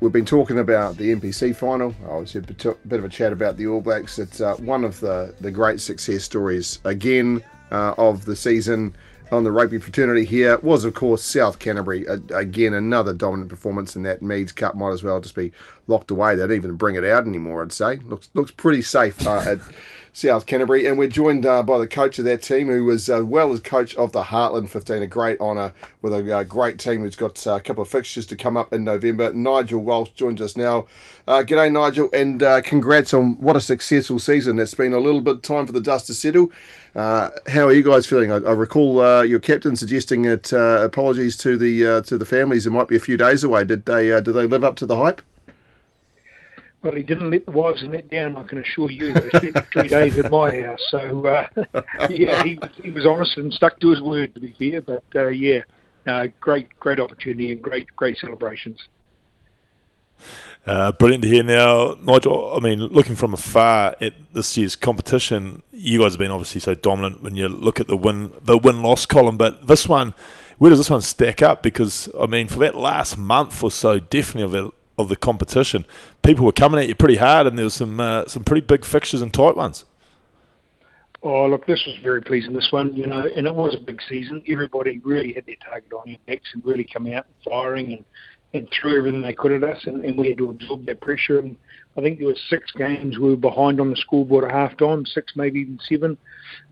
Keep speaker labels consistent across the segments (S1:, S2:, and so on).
S1: we've been talking about the NPC final. Obviously, a bit of a chat about the All Blacks. It's uh, one of the, the great success stories again uh, of the season on the rugby fraternity here was, of course, South Canterbury. Uh, again, another dominant performance in that Meads Cup. Might as well just be locked away. They don't even bring it out anymore. I'd say looks looks pretty safe uh, South Canterbury. And we're joined uh, by the coach of that team, who was uh, well as coach of the Heartland 15. A great honour with a uh, great team who's got uh, a couple of fixtures to come up in November. Nigel Walsh joins us now. Uh, g'day, Nigel, and uh, congrats on what a successful season. It's been a little bit time for the dust to settle. Uh, how are you guys feeling? I, I recall your captain suggesting that apologies to the to the families. It might be a few days away. Did they did they live up to the hype?
S2: Well, he didn't let the wives and that down. I can assure you. They spent three days at my house, so uh, yeah, he, he was honest and stuck to his word. To be fair, but uh, yeah, great, great opportunity and great, great celebrations.
S3: Uh, brilliant to hear now, Nigel. I mean, looking from afar at this year's competition, you guys have been obviously so dominant when you look at the win, the win loss column. But this one, where does this one stack up? Because I mean, for that last month or so, definitely of of the competition, people were coming at you pretty hard, and there was some uh, some pretty big fixtures and tight ones.
S2: Oh, look, this was very pleasing, this one, you know, and it was a big season. Everybody really had their target on their necks and really come out firing and, and threw everything they could at us, and, and we had to absorb that pressure. And I think there were six games we were behind on the scoreboard at half time, six, maybe even seven.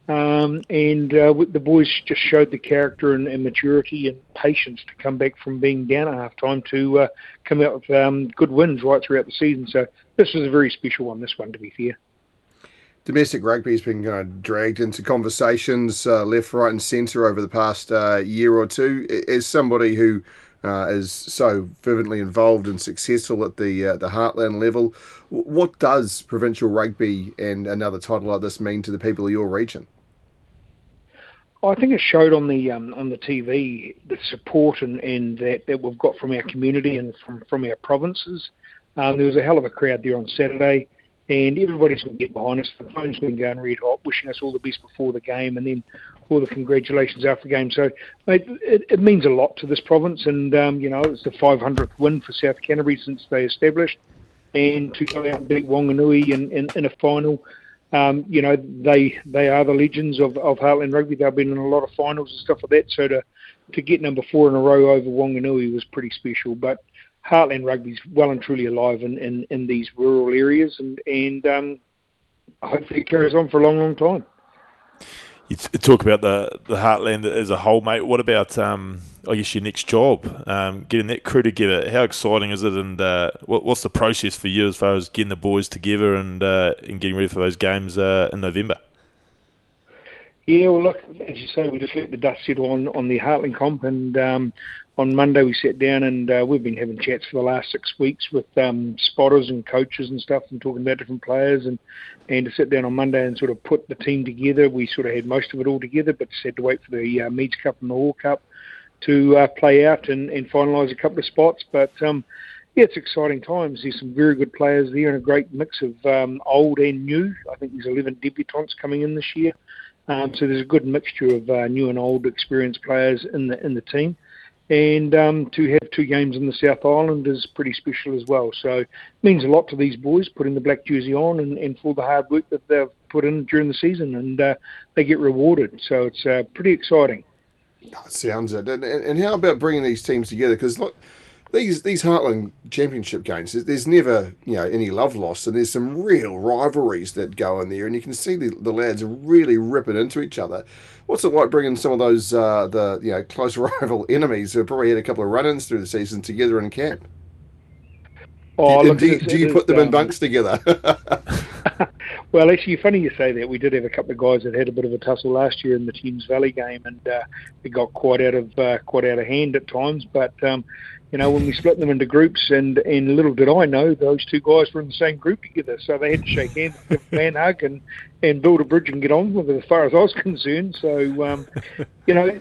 S2: Um, and uh, the boys just showed the character and, and, maturity and patience to come back from being down at half time to uh, come out with um, good wins right throughout the season. So this was a very special one, this one, to be fair.
S1: Domestic rugby has been kind of dragged into conversations uh, left, right, and centre over the past uh, year or two. As somebody who uh, is so fervently involved and successful at the uh, the Heartland level. What does provincial rugby and another title like this mean to the people of your region?
S2: I think it showed on the um, on the TV the support and, and that, that we've got from our community and from, from our provinces. Um, there was a hell of a crowd there on Saturday, and everybody's been getting behind us. The phone's been going red hot, wishing us all the best before the game, and then all the congratulations after the game. So, it, it means a lot to this province, and um, you know it's the 500th win for South Canterbury since they established, and to go out and beat Wanganui in, in, in a final. Um, you know they they are the legends of, of Heartland Rugby. They've been in a lot of finals and stuff like that. So to to get number four in a row over Wanganui was pretty special. But Heartland Rugby's well and truly alive in, in, in these rural areas, and and um, hopefully it carries on for a long, long time
S3: you talk about the the heartland as a whole, mate. What about um, I guess your next job, um, getting that crew together? How exciting is it, and uh, what, what's the process for you as far as getting the boys together and uh, and getting ready for those games uh, in November?
S2: Yeah, well, look, as you say, we just let the dust settle on on the Heartland comp, and um, on Monday we sat down and uh, we've been having chats for the last six weeks with um, spotters and coaches and stuff and talking about different players and and to sit down on Monday and sort of put the team together. We sort of had most of it all together, but just had to wait for the uh, Meads Cup and the Lochore Cup to uh, play out and, and finalise a couple of spots. But um, yeah, it's exciting times. There's some very good players there and a great mix of um, old and new. I think there's 11 debutants coming in this year. Um, so there's a good mixture of uh, new and old experienced players in the in the team and um, to have two games in the South Island is pretty special as well. So it means a lot to these boys putting the black jersey on and, and for the hard work that they've put in during the season, and uh, they get rewarded. So it's uh, pretty exciting.
S1: That sounds it. And, and how about bringing these teams together? Because look, these these Heartland Championship games, there's never you know any love lost, and there's some real rivalries that go in there, and you can see the, the lads really ripping into each other. What's it like bringing some of those uh, the you know close rival enemies who have probably had a couple of run-ins through the season together in camp? Oh, do, look, do, do you put them um, in bunks together?
S2: well, actually, funny you say that. We did have a couple of guys that had a bit of a tussle last year in the Thames Valley game, and uh, it got quite out of uh, quite out of hand at times. But um, you know, when we split them into groups, and and little did I know those two guys were in the same group together, so they had to shake hands, give a man hug, and and build a bridge and get on with it. As far as I was concerned, so um, you know,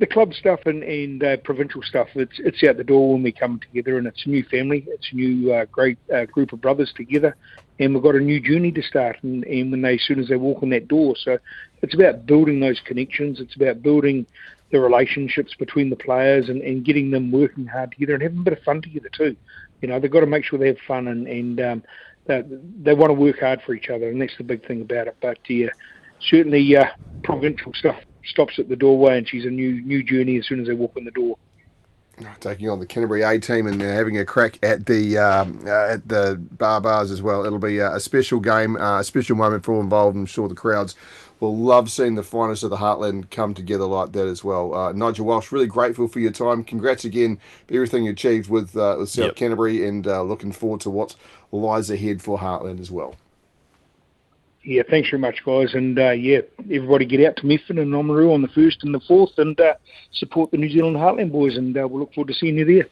S2: the club stuff and and uh, provincial stuff, it's it's out the door when we come together, and it's a new family, it's a new uh, great uh, group of brothers together, and we've got a new journey to start. And, and when they, as soon as they walk in that door, so it's about building those connections. It's about building the relationships between the players and, and getting them working hard together and having a bit of fun together too. you know they've got to make sure they have fun and and um, they they want to work hard for each other, and that's the big thing about it. But yeah, certainly uh, provincial stuff stops at the doorway, and she's a new new journey as soon as they walk in the door
S1: taking on the Canterbury A team and uh, having a crack at the um, uh, at the Baa-Baas as well. It'll be a, a special game, uh, a special moment for all involved. I'm sure the crowds will love seeing the finest of the Heartland come together like that as well. Uh, Nigel Walsh, really grateful for your time. Congrats again for everything you achieved with, uh, with South yep. Canterbury, and uh, looking forward to what lies ahead for Heartland as well.
S2: Yeah, thanks very much, guys. And uh, yeah, everybody get out to Methven and Oamaru on the 1st and the 4th and uh, support the New Zealand Heartland boys. And uh, we'll look forward to seeing you there.